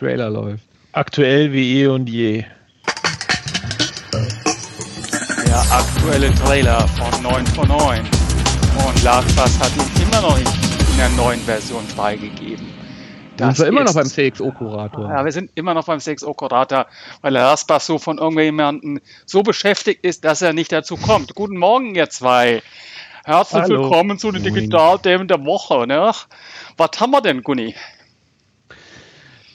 Trailer läuft. Aktuell wie eh und je. Der aktuelle Trailer von 9 von 9. Und LastPass hat ihn immer noch nicht in der neuen Version freigegeben. Das sind wir immer noch beim CXO-Kurator. Ja, wir sind immer noch beim CXO-Kurator, weil der LastPass so von irgendjemandem so beschäftigt ist, dass er nicht dazu kommt. Guten Morgen, ihr zwei. Herzlich Hallo. willkommen zu den Digitalthemen der Woche. Ne? Was haben wir denn, Gunni?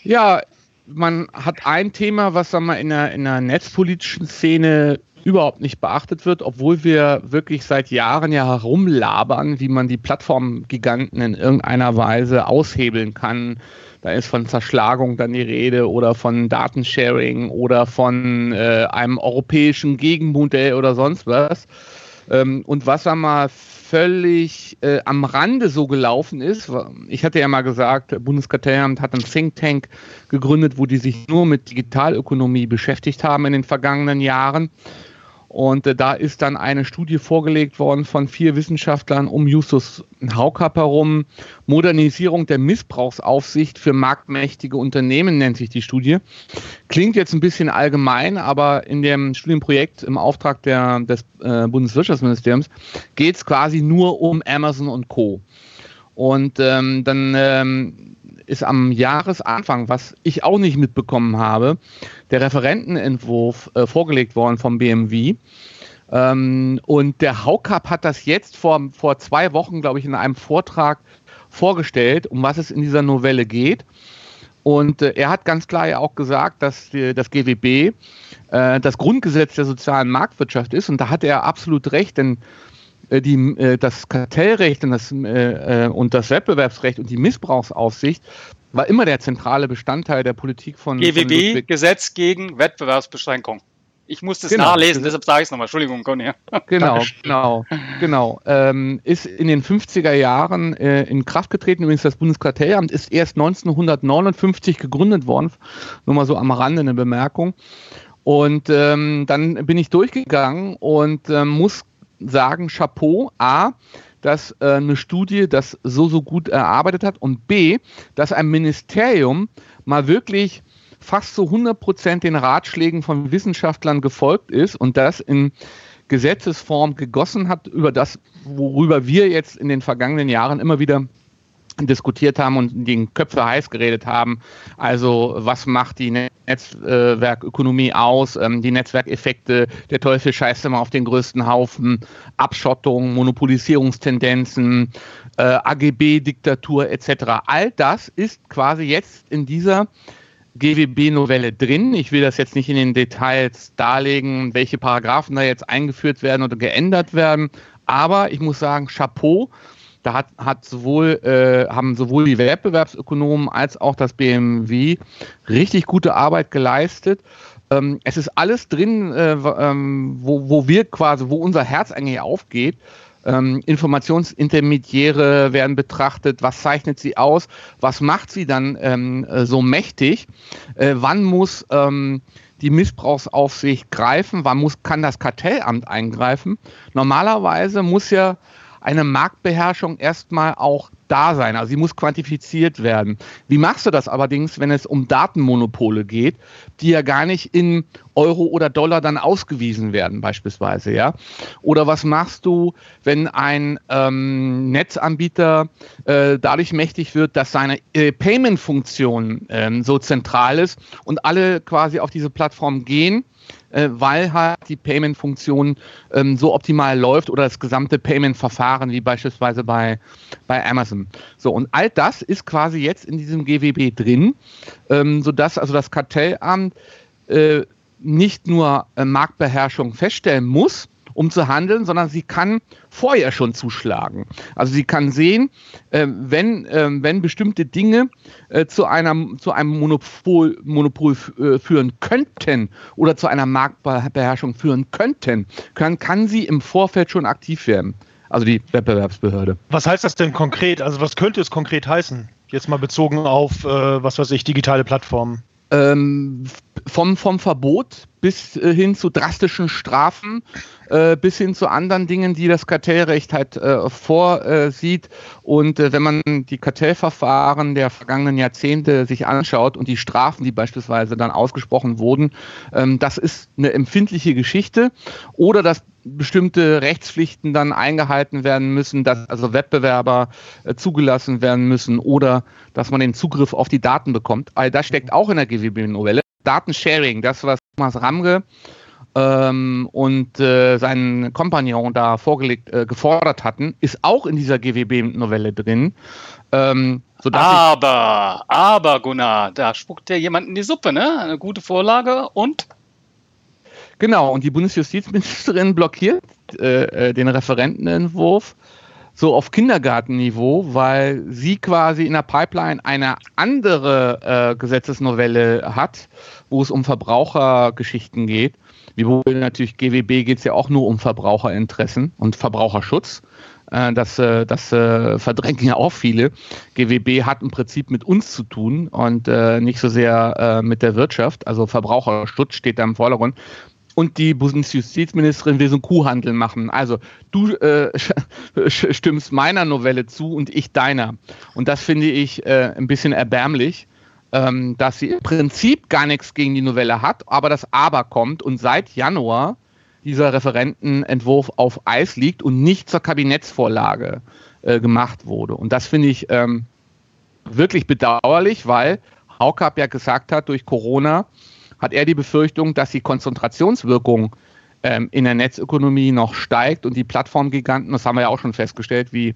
Ja, man hat ein Thema, was sagen wir, in, der, in der netzpolitischen Szene überhaupt nicht beachtet wird, obwohl wir wirklich seit Jahren ja herumlabern, wie man die Plattformgiganten in irgendeiner Weise aushebeln kann. Da ist von Zerschlagung dann die Rede oder von Datensharing oder von äh, einem europäischen Gegenmodell oder sonst was. Ähm, und was einmal völlig äh, am Rande so gelaufen ist, ich hatte ja mal gesagt, Bundeskartellamt hat einen Think Tank gegründet, wo die sich nur mit Digitalökonomie beschäftigt haben in den vergangenen Jahren. Und äh, da ist dann eine Studie vorgelegt worden von vier Wissenschaftlern um Justus Haukapp herum. Modernisierung der Missbrauchsaufsicht für marktmächtige Unternehmen nennt sich die Studie. Klingt jetzt ein bisschen allgemein, aber in dem Studienprojekt im Auftrag der, des äh, Bundeswirtschaftsministeriums geht es quasi nur um Amazon und Co. Und ähm, dann ähm, ist am Jahresanfang, was ich auch nicht mitbekommen habe, der Referentenentwurf äh, vorgelegt worden vom BMW. Ähm, und der Haukapp hat das jetzt vor, vor zwei Wochen, glaube ich, in einem Vortrag vorgestellt, um was es in dieser Novelle geht. Und äh, er hat ganz klar ja auch gesagt, dass die, das GWB äh, das Grundgesetz der sozialen Marktwirtschaft ist. Und da hat er absolut recht, denn äh, die, äh, das Kartellrecht und das, äh, und das Wettbewerbsrecht und die Missbrauchsaufsicht war immer der zentrale Bestandteil der Politik von GWB, von Gesetz gegen Wettbewerbsbeschränkung. Ich muss das Genau. nachlesen, deshalb sage ich es nochmal. Entschuldigung, Conny. Genau, genau, genau. Ähm, ist in den 50er Jahren äh, in Kraft getreten. Übrigens, das Bundeskartellamt ist erst 1959 gegründet worden. Nur mal so am Rande eine Bemerkung. Und ähm, dann bin ich durchgegangen und ähm, muss sagen, Chapeau, A, dass äh, eine Studie das so, so gut erarbeitet hat und B, dass ein Ministerium mal wirklich fast zu 100 Prozent den Ratschlägen von Wissenschaftlern gefolgt ist und das in Gesetzesform gegossen hat, über das, worüber wir jetzt in den vergangenen Jahren immer wieder diskutiert haben und die Köpfe heiß geredet haben. Also was macht die Netzwerkökonomie aus, ähm, die Netzwerkeffekte, der Teufel scheißt immer auf den größten Haufen, Abschottung, Monopolisierungstendenzen, äh, AGB-Diktatur etc. All das ist quasi jetzt in dieser GWB-Novelle drin. Ich will das jetzt nicht in den Details darlegen, welche Paragraphen da jetzt eingeführt werden oder geändert werden. Aber ich muss sagen, Chapeau, da hat, hat sowohl, äh, haben sowohl die Wettbewerbsökonomen als auch das BMW richtig gute Arbeit geleistet. Ähm, es ist alles drin, äh, ähm, wo, wo wir quasi, wo unser Herz eigentlich aufgeht. Ähm, Informationsintermediäre werden betrachtet, was zeichnet sie aus, was macht sie dann ähm, äh, so mächtig, äh, wann muss ähm, die Missbrauchsaufsicht greifen, wann muss, kann das Kartellamt eingreifen. Normalerweise muss ja eine Marktbeherrschung erstmal auch da sein. Also sie muss quantifiziert werden. Wie machst du das allerdings, wenn es um Datenmonopole geht, die ja gar nicht in Euro oder Dollar dann ausgewiesen werden, beispielsweise, ja? Oder was machst du, wenn ein ähm, Netzanbieter äh, dadurch mächtig wird, dass seine äh, Payment-Funktion ähm, so zentral ist und alle quasi auf diese Plattform gehen? Äh, weil halt die Payment-Funktion ähm, so optimal läuft oder das gesamte Payment-Verfahren, wie beispielsweise bei, bei Amazon. So, und all das ist quasi jetzt in diesem GWB drin, ähm, sodass also das Kartellamt äh, nicht nur äh, Marktbeherrschung feststellen muss, um zu handeln, sondern sie kann vorher schon zuschlagen. Also sie kann sehen, äh, wenn, äh, wenn bestimmte Dinge äh, zu, einer, zu einem Monopol, Monopol äh, führen könnten oder zu einer Marktbeherrschung führen könnten, kann, kann sie im Vorfeld schon aktiv werden. Also die Wettbewerbsbehörde. Was heißt das denn konkret? Also was könnte es konkret heißen? Jetzt mal bezogen auf, äh, was weiß ich, digitale Plattformen. Ähm, vom, vom Verbot bis äh, hin zu drastischen Strafen, äh, bis hin zu anderen Dingen, die das Kartellrecht halt äh, vorsieht. Und äh, wenn man die Kartellverfahren der vergangenen Jahrzehnte sich anschaut und die Strafen, die beispielsweise dann ausgesprochen wurden, ähm, das ist eine empfindliche Geschichte. Oder dass bestimmte Rechtspflichten dann eingehalten werden müssen, dass also Wettbewerber äh, zugelassen werden müssen oder dass man den Zugriff auf die Daten bekommt. All das steckt auch in der GWB-Novelle. Datensharing, das, was Thomas Ramge ähm, und äh, seinen Kompagnon da vorgelegt, äh, gefordert hatten, ist auch in dieser GWB-Novelle drin. Ähm, aber, aber Gunnar, da spuckt ja jemand in die Suppe, ne? Eine gute Vorlage und Genau, und die Bundesjustizministerin blockiert äh, äh, den Referentenentwurf so auf Kindergartenniveau, weil sie quasi in der Pipeline eine andere äh, Gesetzesnovelle hat, wo es um Verbrauchergeschichten geht. Wie wohl natürlich GWB geht es ja auch nur um Verbraucherinteressen und Verbraucherschutz. Äh, das, äh, das äh, verdrängen ja auch viele. GWB hat im Prinzip mit uns zu tun und nicht so sehr mit der Wirtschaft. Also Verbraucherschutz steht da im Vordergrund und die Bundesjustizministerin will so einen Kuhhandel machen. Also du äh, stimmst meiner Novelle zu und ich deiner. Und das finde ich äh, ein bisschen erbärmlich, ähm, dass sie im Prinzip gar nichts gegen die Novelle hat, aber das Aber kommt und seit Januar dieser Referentenentwurf auf Eis liegt und nicht zur Kabinettsvorlage äh, gemacht wurde. Und das finde ich ähm, wirklich bedauerlich, weil Haukap ja gesagt hat, durch Corona hat er die Befürchtung, dass die Konzentrationswirkung ähm, in der Netzökonomie noch steigt und die Plattformgiganten, das haben wir ja auch schon festgestellt, wie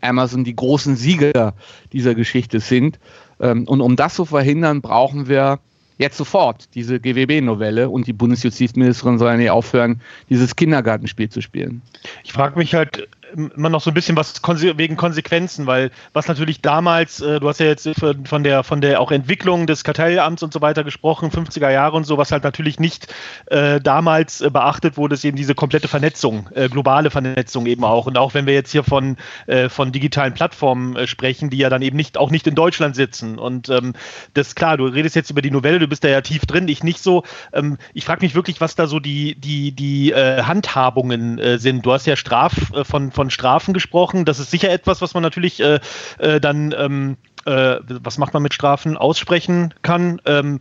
Amazon die großen Sieger dieser Geschichte sind. Ähm, und um das zu verhindern, brauchen wir jetzt sofort diese GWB-Novelle und die Bundesjustizministerin soll ja nicht aufhören, dieses Kindergartenspiel zu spielen. Ich frage mich halt, immer noch so ein bisschen was wegen Konsequenzen, weil was natürlich damals, äh, du hast ja jetzt von der von der auch Entwicklung des Kartellamts und so weiter gesprochen, 50er Jahre und so, was halt natürlich nicht äh, damals äh, beachtet wurde, ist eben diese komplette Vernetzung, äh, globale Vernetzung eben auch. Und auch wenn wir jetzt hier von, äh, von digitalen Plattformen äh, sprechen, die ja dann eben nicht auch nicht in Deutschland sitzen. Und ähm, das klar, du redest jetzt über die Novelle, du bist da ja tief drin, ich nicht so. Ähm, ich frage mich wirklich, was da so die, die, die Handhabungen sind. Du hast ja Straf von von Strafen gesprochen. Das ist sicher etwas, was man natürlich äh, äh, dann, ähm, äh, was macht man mit Strafen, aussprechen kann. Ähm,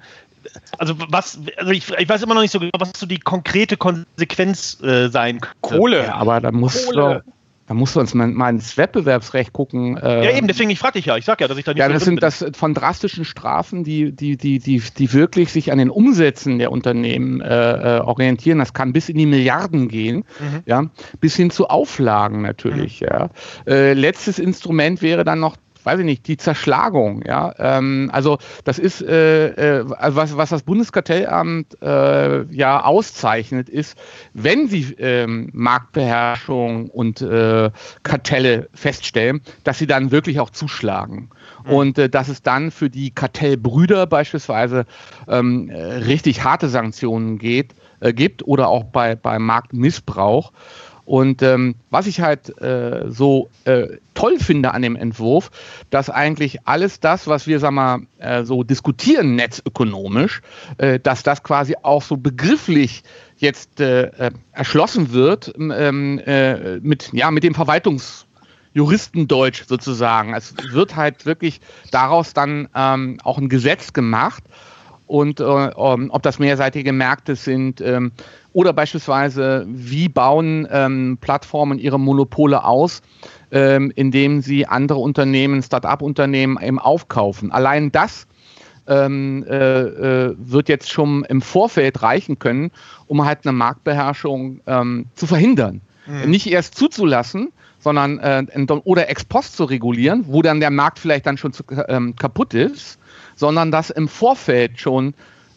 also was, also ich, ich, weiß immer noch nicht so genau, was so die konkrete Konsequenz äh, sein könnte. Kohle. Ja, aber da muss Kohle. Da musst du uns mal, mal ins Wettbewerbsrecht gucken. Äh, ja, eben, deswegen, ich frage dich ja. Ich sag ja, dass ich da nicht Ja, das sind bin. das von drastischen Strafen, die, die, die, die, die wirklich sich an den Umsätzen der Unternehmen äh, äh orientieren. Das kann bis in die Milliarden gehen, mhm. ja, bis hin zu Auflagen natürlich. Mhm. Ja. Äh, letztes Instrument wäre dann noch weiß ich nicht, die Zerschlagung. Ja? Ähm, also das ist, äh, äh, was, was das Bundeskartellamt äh, ja auszeichnet, ist, wenn sie ähm, Marktbeherrschung und äh, Kartelle feststellen, dass sie dann wirklich auch zuschlagen. Mhm. Und äh, dass es dann für die Kartellbrüder beispielsweise ähm, richtig harte Sanktionen geht, äh, gibt oder auch bei, bei Marktmissbrauch. Und ähm, was ich halt äh, so äh, toll finde an dem Entwurf, dass eigentlich alles das, was wir sag mal, äh, so diskutieren netzökonomisch, äh, dass das quasi auch so begrifflich jetzt äh, äh, erschlossen wird ähm, äh, mit, ja, mit dem Verwaltungs Juristendeutsch sozusagen. Es wird halt wirklich daraus dann ähm, auch ein Gesetz gemacht und äh, um, ob das mehrseitige Märkte sind ähm, oder beispielsweise, wie bauen ähm, Plattformen ihre Monopole aus, ähm, indem sie andere Unternehmen, Start-up-Unternehmen eben aufkaufen. Allein das ähm, äh, äh, wird jetzt schon im Vorfeld reichen können, um halt eine Marktbeherrschung ähm, zu verhindern. Mhm. Nicht erst zuzulassen, sondern äh, oder ex post zu regulieren, wo dann der Markt vielleicht dann schon zu, ähm, kaputt ist sondern dass im Vorfeld schon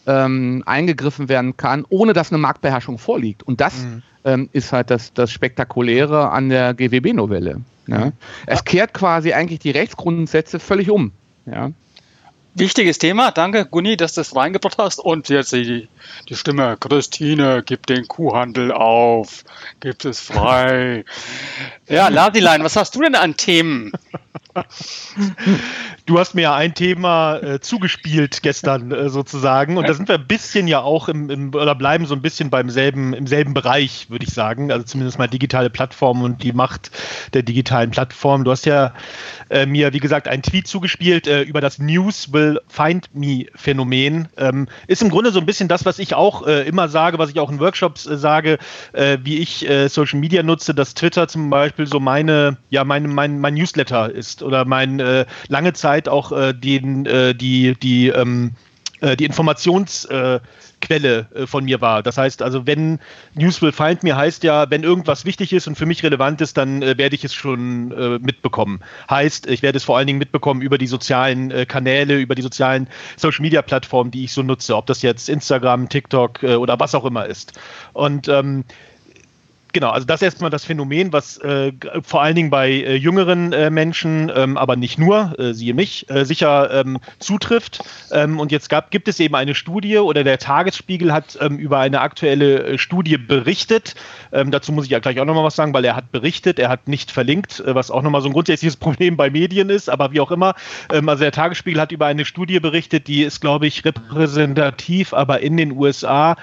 ähm, eingegriffen werden kann, ohne dass eine Marktbeherrschung vorliegt. Und das mhm. ähm, ist halt das, das Spektakuläre an der GWB-Novelle. Ja? Mhm. Es kehrt quasi eigentlich die Rechtsgrundsätze völlig um. Ja? Wichtiges Thema. Danke, Gunni, dass du das reingebracht hast. Und jetzt die, die Stimme. Christine, gib den Kuhhandel auf. Gibt es frei. ja, Ladilein, was hast du denn an Themen? Du hast mir ja ein Thema äh, zugespielt gestern äh, sozusagen und da sind wir ein bisschen ja auch im, im, oder bleiben so ein bisschen beim selben, im selben Bereich, würde ich sagen. Also zumindest mal digitale Plattformen und die Macht der digitalen Plattform. Du hast ja äh, mir, wie gesagt, einen Tweet zugespielt äh, über das News will find me Phänomen. Ähm, ist im Grunde so ein bisschen das, was ich auch äh, immer sage, was ich auch in Workshops äh, sage, wie ich Social Media nutze, dass Twitter zum Beispiel so meine, ja, meine, mein, mein Newsletter ist oder mein lange Zeit auch den, die, die, ähm, die Informations- Quelle äh, von mir war. Das heißt also, wenn News will find me heißt ja, wenn irgendwas wichtig ist und für mich relevant ist, dann äh, werde ich es schon äh, mitbekommen. Heißt, ich werde es vor allen Dingen mitbekommen über die sozialen äh, Kanäle, über die sozialen Social Media Plattformen, die ich so nutze, ob das jetzt Instagram, TikTok äh, oder was auch immer ist. Und ähm, genau, also das ist erstmal das Phänomen, was äh, vor allen Dingen bei äh, jüngeren äh, Menschen, ähm, aber nicht nur, äh, siehe mich, äh, sicher ähm, zutrifft. Ähm, und jetzt gab, gibt es eben eine Studie oder der Tagesspiegel hat ähm, über eine aktuelle äh, Studie berichtet. Ähm, dazu muss ich ja gleich auch nochmal was sagen, weil er hat berichtet, er hat nicht verlinkt, was auch nochmal so ein grundsätzliches Problem bei Medien ist, aber wie auch immer. Ähm, also der Tagesspiegel hat über eine Studie berichtet, die ist, glaube ich, repräsentativ, aber in den USA,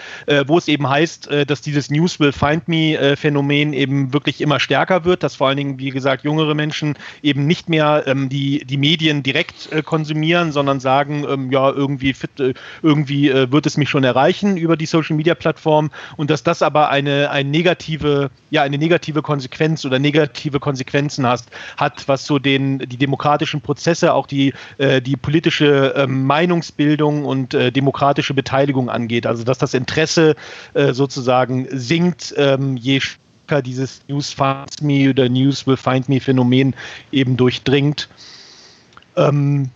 wo es eben heißt, dass dieses News will find me Phänomen eben wirklich immer stärker wird, dass vor allen Dingen, wie gesagt, jüngere Menschen eben nicht mehr ähm, die, die Medien direkt äh, konsumieren, sondern sagen, ähm, ja, irgendwie, fit, äh, irgendwie äh, wird es mich schon erreichen über die Social Media Plattform und dass das aber eine, eine negative, ja, eine negative Konsequenz oder negative Konsequenzen hast, hat, was so den, die demokratischen Prozesse, auch die, äh, die politische ähm, Meinungsbildung und äh, demokratische Beteiligung angeht. Also dass das Interesse äh, sozusagen sinkt, ähm, je dieses News finds me oder News will find me Phänomen eben durchdringt. Ähm,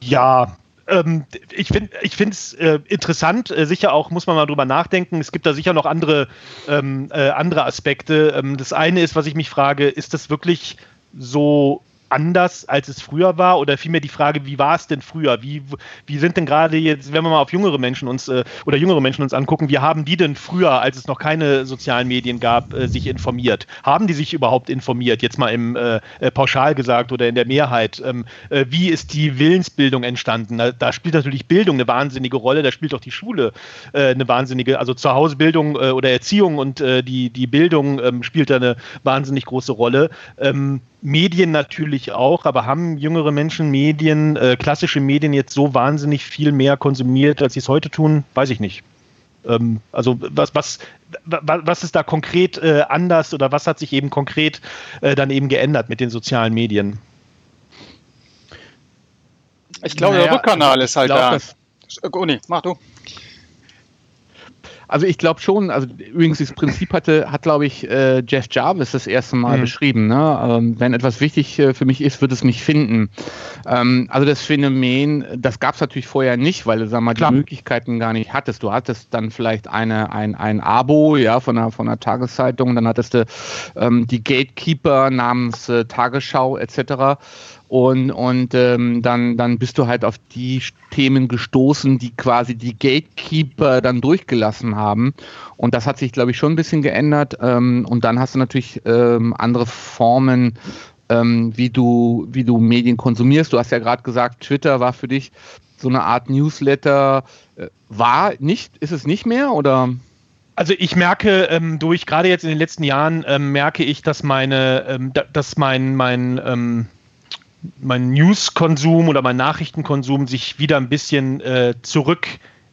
ja, ähm, ich finde es äh, interessant, äh, sicher auch muss man mal drüber nachdenken. Es gibt da sicher noch andere, ähm, äh, andere Aspekte. Ähm, das eine ist, was ich mich frage, ist das wirklich so anders, als es früher war? Oder vielmehr die Frage, wie war es denn früher? Wie, wie sind denn gerade jetzt, wenn wir mal auf jüngere Menschen uns äh, oder jüngere Menschen uns angucken, wie haben die denn früher, als es noch keine sozialen Medien gab, äh, sich informiert? Haben die sich überhaupt informiert? Jetzt mal im äh, äh Pauschal gesagt oder in der Mehrheit. Ähm, äh, wie ist die Willensbildung entstanden? Da, da, spielt natürlich Bildung eine wahnsinnige Rolle, da spielt auch die Schule äh, eine wahnsinnige, also Zuhausebildung oder Erziehung und die, die Bildung ähm, spielt da eine wahnsinnig große Rolle. Ähm, Medien natürlich auch, aber haben jüngere Menschen Medien, äh, klassische Medien jetzt so wahnsinnig viel mehr konsumiert, als sie es heute tun? Weiß ich nicht. Ähm, also was, was, was ist da konkret äh, anders oder was hat sich eben konkret äh, dann eben geändert mit den sozialen Medien? Ich glaube, naja, der Rückkanal ist halt glaub, da. Oh nee, mach du. Also ich glaube schon, also übrigens das Prinzip hatte, hat glaube ich äh, Jeff Jarvis das erste Mal mhm. beschrieben. Ne? Ähm, wenn etwas wichtig äh, für mich ist, wird es mich finden. Ähm, also das Phänomen, das gab es natürlich vorher nicht, weil du sag mal Klar. die Möglichkeiten gar nicht hattest. Du hattest dann vielleicht eine, ein, ein Abo ja, von, einer, von einer Tageszeitung, dann hattest du ähm, die Gatekeeper namens äh, Tagesschau etc. Und, und ähm, dann, dann bist du halt auf die Themen gestoßen, die quasi die Gatekeeper dann durchgelassen haben. Und das hat sich, glaube ich, schon ein bisschen geändert. Ähm, und dann hast du natürlich ähm, andere Formen, ähm, wie, du, wie du Medien konsumierst. Du hast ja gerade gesagt, Twitter war für dich so eine Art Newsletter. Äh, war nicht, ist es nicht mehr oder? Also ich merke ähm, durch gerade jetzt in den letzten Jahren ähm, merke ich, dass meine, ähm, dass mein mein ähm, mein News-Konsum oder mein Nachrichtenkonsum sich wieder ein bisschen äh, zurück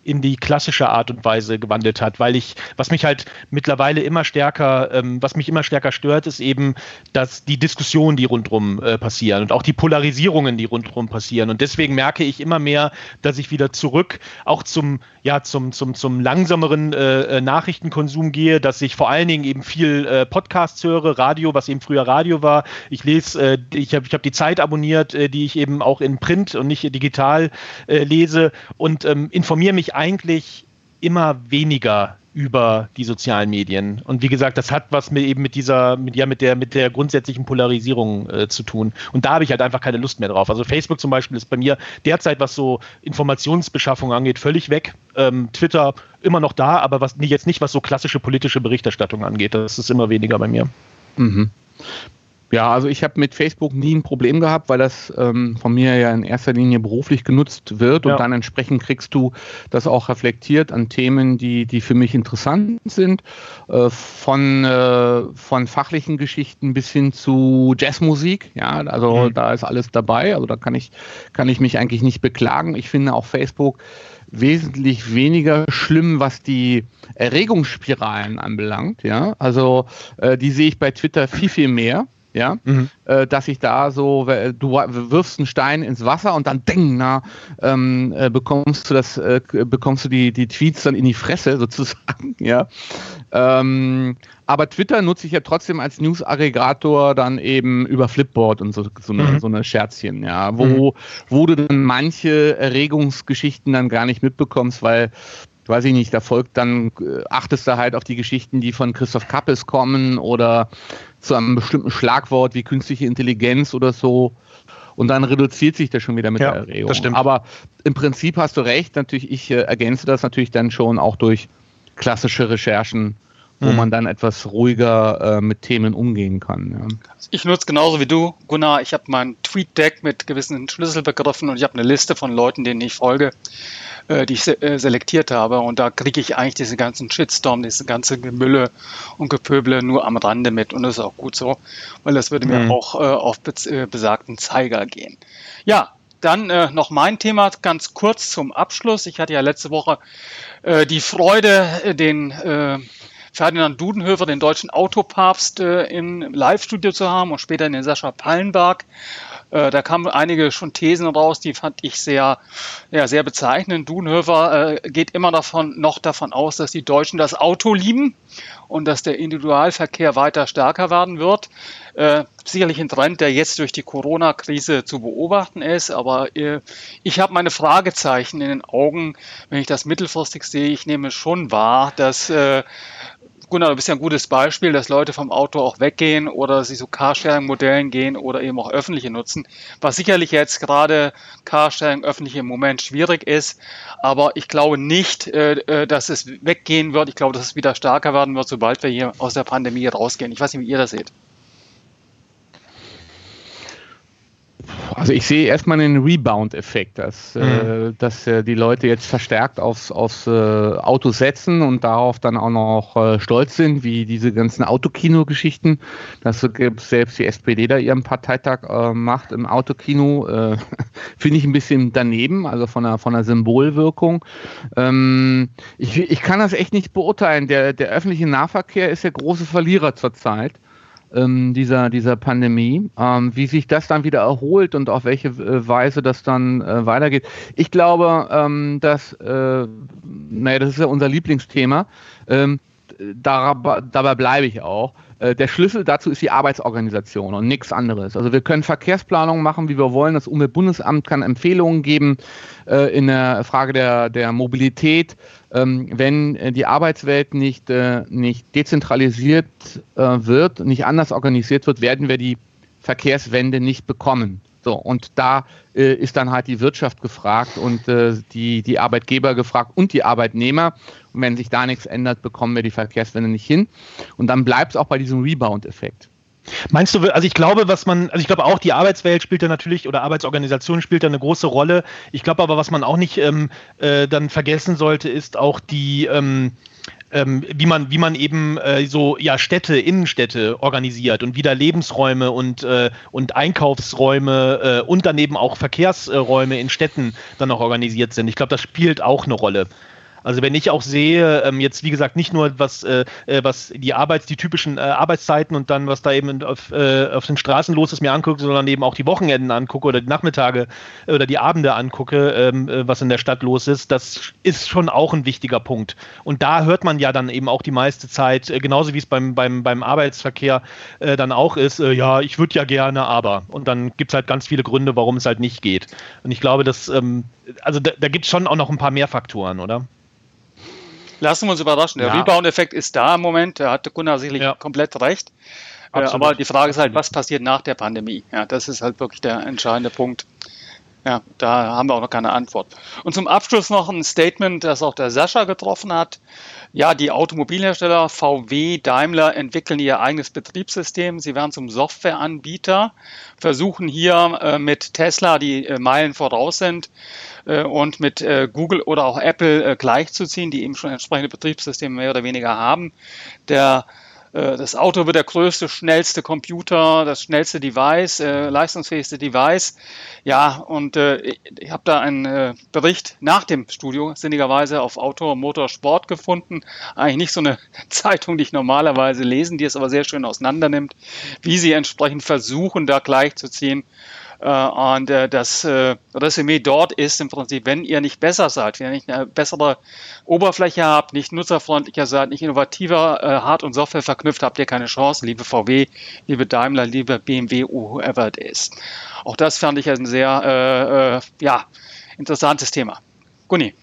in die klassische Art und Weise gewandelt hat, weil ich, was mich halt mittlerweile immer stärker, ähm, was mich immer stärker stört, ist eben, dass die Diskussionen, die rundherum äh, passieren und auch die Polarisierungen, die rundherum passieren. Und deswegen merke ich immer mehr, dass ich wieder zurück auch zum, ja, zum, zum, zum langsameren äh, äh Nachrichtenkonsum gehe, dass ich vor allen Dingen eben viel äh, Podcasts höre, Radio, was eben früher Radio war. Ich lese, äh, ich habe ich hab die Zeit abonniert, äh, die ich eben auch in Print und nicht digital lese und ähm, informiere mich eigentlich immer weniger über die sozialen Medien. Und wie gesagt, das hat was mit eben mit dieser, mit, ja, mit der, mit der grundsätzlichen Polarisierung äh, zu tun. Und da habe ich halt einfach keine Lust mehr drauf. Also Facebook zum Beispiel ist bei mir derzeit, was so Informationsbeschaffung angeht, völlig weg. Ähm, Twitter immer noch da, aber was jetzt nicht, was so klassische politische Berichterstattung angeht. Das ist immer weniger bei mir. Mhm. Ja, also ich habe mit Facebook nie ein Problem gehabt, weil das ähm, von mir ja in erster Linie beruflich genutzt wird und ja. dann entsprechend kriegst du das auch reflektiert an Themen, die, die für mich interessant sind, äh, von, äh, von fachlichen Geschichten bis hin zu Jazzmusik. Ja, also mhm. da ist alles dabei. Also da kann ich, kann ich mich eigentlich nicht beklagen. Ich finde auch Facebook wesentlich weniger schlimm, was die Erregungsspiralen anbelangt. Ja, also äh, die sehe ich bei Twitter viel, viel mehr ja, mhm. äh, dass ich da so, du wirfst einen Stein ins Wasser und dann ding, na, ähm, äh, bekommst du das, äh, bekommst du die, die Tweets dann in die Fresse sozusagen, ja. Ähm, aber Twitter nutze ich ja trotzdem als News-Aggregator dann eben über Flipboard und so, so, eine, mhm. so eine Scherzchen, ja, wo, mhm. wo du dann manche Erregungsgeschichten dann gar nicht mitbekommst, weil weiß ich nicht, da folgt dann, äh, achtest du halt auf die Geschichten, die von Christoph Kappes kommen oder zu einem bestimmten Schlagwort wie künstliche Intelligenz oder so. Und dann reduziert sich das schon wieder mit ja, der Erregung. Das stimmt. Aber im Prinzip hast du recht. Natürlich, ich äh, ergänze das natürlich dann schon auch durch klassische Recherchen, wo mhm. man dann etwas ruhiger äh, mit Themen umgehen kann. Ja. Ich nutze genauso wie du, Gunnar. Ich habe mein Tweet-Deck mit gewissen Schlüsselbegriffen und ich habe eine Liste von Leuten, denen ich folge äh, die ich se äh, selektiert habe. Und da kriege ich eigentlich diese ganzen Shitstorm, diese ganze Gemülle und Gepöble nur am Rande mit. Und das ist auch gut so, weil das würde mir mhm. auch äh, auf äh, besagten Zeiger gehen. Ja, dann äh, noch mein Thema ganz kurz zum Abschluss. Ich hatte ja letzte Woche äh, die Freude, äh, den äh, Ferdinand Dudenhöfer, den deutschen Autopapst, äh, im Live-Studio zu haben und später den Sascha Pallenberg. Äh, da kamen einige schon Thesen raus, die fand ich sehr, ja, sehr bezeichnend. Dudenhöfer äh, geht immer davon, noch davon aus, dass die Deutschen das Auto lieben und dass der Individualverkehr weiter stärker werden wird. Äh, sicherlich ein Trend, der jetzt durch die Corona-Krise zu beobachten ist, aber äh, ich habe meine Fragezeichen in den Augen, wenn ich das mittelfristig sehe. Ich nehme schon wahr, dass äh, Gunnar, du bist ja ein gutes Beispiel, dass Leute vom Auto auch weggehen oder sie so Carsharing-Modellen gehen oder eben auch öffentliche nutzen. Was sicherlich jetzt gerade Carsharing öffentlich im Moment schwierig ist, aber ich glaube nicht, äh, äh, dass es weggehen wird. Ich glaube, dass es wieder stärker werden wird, sobald wir hier aus der Pandemie rausgehen. Ich weiß nicht, wie ihr das seht. Also ich sehe erstmal einen Rebound-Effekt, dass, äh, mhm. äh, dass äh, die Leute jetzt verstärkt aufs, aufs äh, Auto setzen und darauf dann auch noch äh, stolz sind, wie diese ganzen Autokino-Geschichten. Das gibt selbst die SPD da ihren Parteitag äh, macht im Autokino. Finde ich ein bisschen daneben, also von der, von der Symbolwirkung. Ähm, ich, ich kann das echt nicht beurteilen. Der, der öffentliche Nahverkehr ist der große Verlierer zurzeit ähm, dieser, dieser Pandemie. Ähm, wie sich das dann wieder erholt und auf welche äh, Weise das dann äh, weitergeht. Ich glaube, ähm, dass, äh, naja, das ist ja unser Lieblingsthema. Ähm, dabei, bleibe ich auch. Äh, der Schlüssel dazu ist die Arbeitsorganisation und nichts anderes. Also wir können Verkehrsplanung machen, wie wir wollen. Das Umweltbundesamt kann Empfehlungen geben äh, in der Frage der, der Mobilität. Ähm, wenn äh, die Arbeitswelt nicht, nicht dezentralisiert wird, nicht anders organisiert wird, werden wir die Verkehrswende nicht bekommen. So, und da äh, ist dann halt die Wirtschaft gefragt und äh, die, die Arbeitgeber gefragt und die Arbeitnehmer. Und wenn sich da nichts ändert, bekommen wir die Verkehrswende nicht hin. Und dann bleibt es auch bei diesem Rebound-Effekt. Meinst du, also ich glaube, was man, also ich glaube auch die Arbeitswelt spielt da natürlich oder Arbeitsorganisation spielt da eine große Rolle. Ich glaube aber, was man auch nicht ähm, äh, dann vergessen sollte, ist auch die, ähm, ähm, wie man, wie man eben äh, so ja Städte, Innenstädte organisiert und wieder Lebensräume und, äh, und Einkaufsräume äh, und daneben auch Verkehrsräume in Städten dann auch organisiert sind. Ich glaube, das spielt auch eine Rolle. Also wenn ich auch sehe, ähm, jetzt wie gesagt nicht nur was, äh, äh, was die Arbeits, die typischen äh, Arbeitszeiten und dann was da eben auf, äh, auf den Straßen los ist, mir angucke, sondern eben auch die Wochenenden angucke oder die Nachmittage äh, oder die Abende angucke, ähm, äh, was in der Stadt los ist, das ist schon auch ein wichtiger Punkt. Und da hört man ja dann eben auch die meiste Zeit, genauso wie es beim, beim, beim Arbeitsverkehr dann auch ist, ja, ich würde ja gerne, aber. Und dann gibt es halt ganz viele Gründe, warum es halt nicht geht. Und ich glaube, dass, ähm, also da, da gibt es schon auch noch ein paar mehr Faktoren, oder? Lassen wir uns überraschen. Der ja. Rebound-Effekt ist da im Moment. Da hatte Gunnar sicherlich ja. komplett recht. Äh, aber die Frage ist halt, was passiert nach der Pandemie? Ja, das ist halt wirklich der entscheidende Punkt. Ja, da haben wir auch noch keine Antwort. Und zum Abschluss noch ein Statement, das auch der Sascha getroffen hat. Ja, die Automobilhersteller VW, Daimler entwickeln ihr eigenes Betriebssystem. Sie werden zum Softwareanbieter, versuchen hier äh, mit Tesla, die äh, Meilen voraus sind, äh, und mit äh, Google oder auch Apple äh, gleichzuziehen, die eben schon entsprechende Betriebssysteme mehr oder weniger haben. Der das Auto wird der größte, schnellste Computer, das schnellste Device, äh, leistungsfähigste Device. Ja, und äh, ich habe da einen äh, Bericht nach dem Studio sinnigerweise auf Auto, Motor, Sport gefunden. Eigentlich nicht so eine Zeitung, die ich normalerweise lesen, die es aber sehr schön auseinandernimmt, wie sie entsprechend versuchen, da gleichzuziehen. Äh, und äh, das äh, Resümee dort ist im Prinzip, wenn ihr nicht besser seid, wenn ihr nicht eine bessere Oberfläche habt, nicht nutzerfreundlicher seid, nicht innovativer Hard- und Software verknüpft, habt ihr keine Chance, liebe VW, liebe Daimler, liebe BMW, whoever it is. Auch das fand ich ein sehr äh, ja, interessantes Thema. Gunni.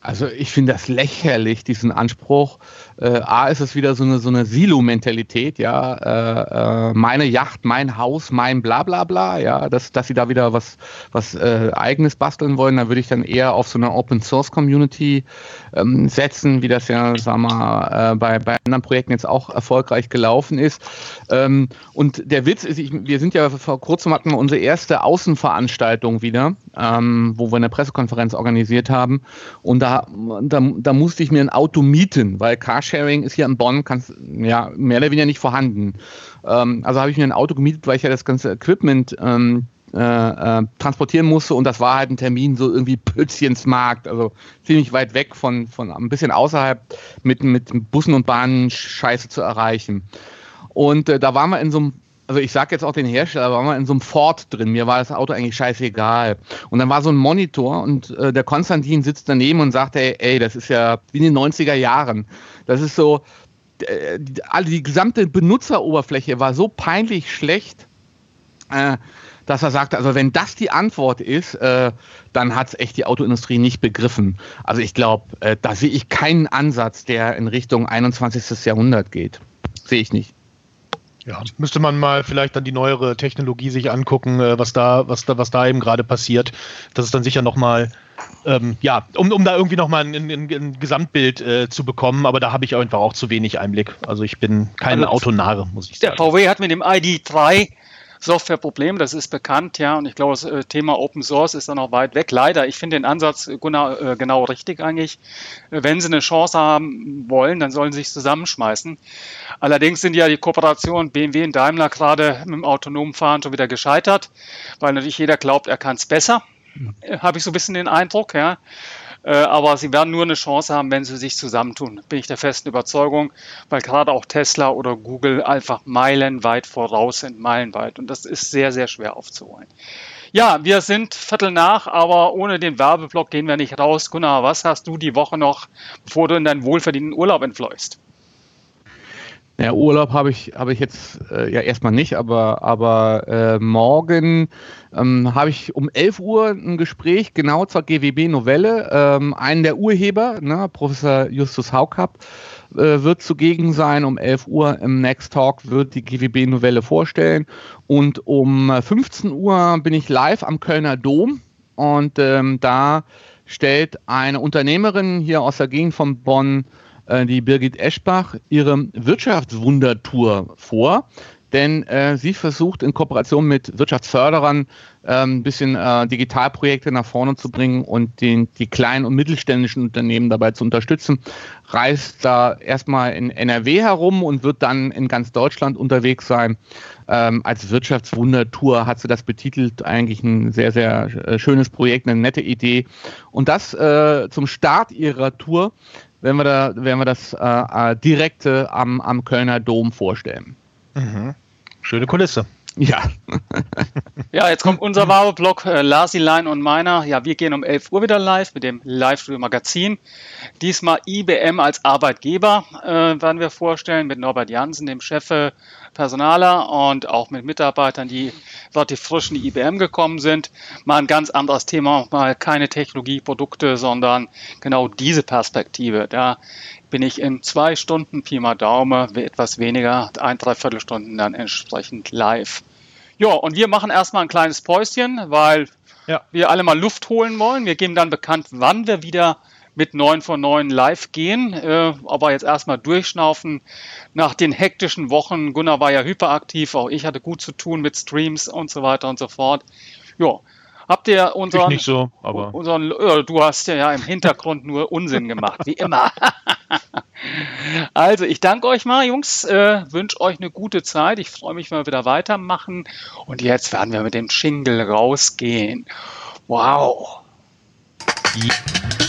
Also ich finde das lächerlich, diesen Anspruch. Äh, A ist es wieder so eine, so eine Silo-Mentalität, ja. Äh, äh, meine Yacht, mein Haus, mein bla bla bla, ja, dass, dass sie da wieder was, was äh, eigenes basteln wollen, da würde ich dann eher auf so eine Open Source Community ähm, setzen, wie das ja, wir mal, äh, bei, bei anderen Projekten jetzt auch erfolgreich gelaufen ist. Ähm, und der Witz ist, ich, wir sind ja vor kurzem hatten wir unsere erste Außenveranstaltung wieder, ähm, wo wir eine Pressekonferenz organisiert haben. Und da da, da, musste ich mir ein Auto mieten, weil Carsharing ist hier in Bonn kannst, ja, mehr oder weniger nicht vorhanden. Ähm, also habe ich mir ein Auto gemietet, weil ich ja das ganze Equipment ähm, äh, äh, transportieren musste und das war halt ein Termin so irgendwie Pützchensmarkt, also ziemlich weit weg von, von ein bisschen außerhalb mit, mit Bussen und Bahnen Scheiße zu erreichen. Und äh, da waren wir in so einem also ich sage jetzt auch den Hersteller, war mal in so einem Ford drin. Mir war das Auto eigentlich scheißegal. Und dann war so ein Monitor und äh, der Konstantin sitzt daneben und sagt, ey, ey, das ist ja wie in den 90er Jahren. Das ist so, äh, die, die gesamte Benutzeroberfläche war so peinlich schlecht, äh, dass er sagte, also wenn das die Antwort ist, äh, dann hat es echt die Autoindustrie nicht begriffen. Also ich glaube, äh, da sehe ich keinen Ansatz, der in Richtung 21. Jahrhundert geht. Sehe ich nicht. Ja, müsste man mal vielleicht dann die neuere Technologie sich angucken, äh, was da, was da, was da eben gerade passiert. Das ist dann sicher nochmal, ähm, ja, um, um da irgendwie nochmal ein, ein, ein Gesamtbild äh, zu bekommen, aber da habe ich einfach auch zu wenig Einblick. Also ich bin kein also, Autonare, muss ich sagen. Der VW hat mit dem ID3 Softwareproblem, das ist bekannt, ja, und ich glaube, das äh, Thema Open Source ist da noch weit weg. Leider, ich finde den Ansatz genau, genau richtig eigentlich. Wenn Sie eine Chance haben wollen, dann sollen Sie sich zusammenschmeißen. Allerdings sind ja die Kooperationen BMW und Daimler gerade mit dem autonomen Fahren schon wieder gescheitert, weil natürlich jeder glaubt, er kann es besser. Habe ich so ein bisschen den Eindruck, ja. Äh, aber sie werden nur eine Chance haben, wenn sie sich zusammentun. Bin ich der festen Überzeugung, weil gerade auch Tesla oder Google einfach meilenweit voraus sind, meilenweit. Und das ist sehr, sehr schwer aufzuholen. Ja, wir sind Viertel nach, aber ohne den Werbeblock gehen wir nicht raus. Gunnar, was hast du die Woche noch, bevor du in deinen wohlverdienten Urlaub entfläust? Ja, Urlaub habe ich, habe ich jetzt äh, ja erstmal nicht, aber, aber äh, morgen ähm, habe ich um 11 Uhr ein Gespräch genau zur GWB-Novelle. Ähm, einen der Urheber, ne, Professor Justus Haukapp, äh, wird zugegen sein. Um 11 Uhr im Next Talk wird die GWB-Novelle vorstellen. Und um 15 Uhr bin ich live am Kölner Dom und ähm, da stellt eine Unternehmerin hier aus der Gegend von Bonn äh, die Birgit Eschbach ihre Wirtschaftswundertour vor. Denn äh, sie versucht in Kooperation mit Wirtschaftsförderern äh, ein bisschen äh, Digitalprojekte nach vorne zu bringen und den, die kleinen und mittelständischen Unternehmen dabei zu unterstützen. Reist da erstmal in NRW herum und wird dann in ganz Deutschland unterwegs sein. Ähm, als Wirtschaftswundertour hat sie das betitelt. Eigentlich ein sehr, sehr äh, schönes Projekt, eine nette Idee. Und das äh, zum Start ihrer Tour wenn wir, da, wenn wir das äh, äh, direkt äh, am, am Kölner Dom vorstellen. Mhm. Schöne Kulisse. Ja. ja, jetzt kommt unser Werbeblock, äh, Lasi Line und meiner. Ja, wir gehen um 11 Uhr wieder live mit dem Live-Studio-Magazin. Diesmal IBM als Arbeitgeber äh, werden wir vorstellen mit Norbert Jansen, dem Chef Personaler und auch mit Mitarbeitern, die relativ frisch in die IBM gekommen sind. Mal ein ganz anderes Thema, mal keine Technologie, Produkte, sondern genau diese Perspektive. Da bin ich in zwei Stunden Pi mal Daumen, etwas weniger, ein, dreiviertel Stunden dann entsprechend live. Ja, und wir machen erstmal ein kleines Päuschen, weil ja. wir alle mal Luft holen wollen. Wir geben dann bekannt, wann wir wieder mit 9 von 9 live gehen. Äh, aber jetzt erstmal durchschnaufen. Nach den hektischen Wochen, Gunnar war ja hyperaktiv, auch ich hatte gut zu tun mit Streams und so weiter und so fort. Ja, Habt ihr unseren. Ich nicht so, aber. Unseren, ja, du hast ja, ja im Hintergrund nur Unsinn gemacht, wie immer. also, ich danke euch mal, Jungs. Äh, Wünsche euch eine gute Zeit. Ich freue mich, wenn wir wieder weitermachen. Und jetzt werden wir mit dem Shingle rausgehen. Wow. Ja.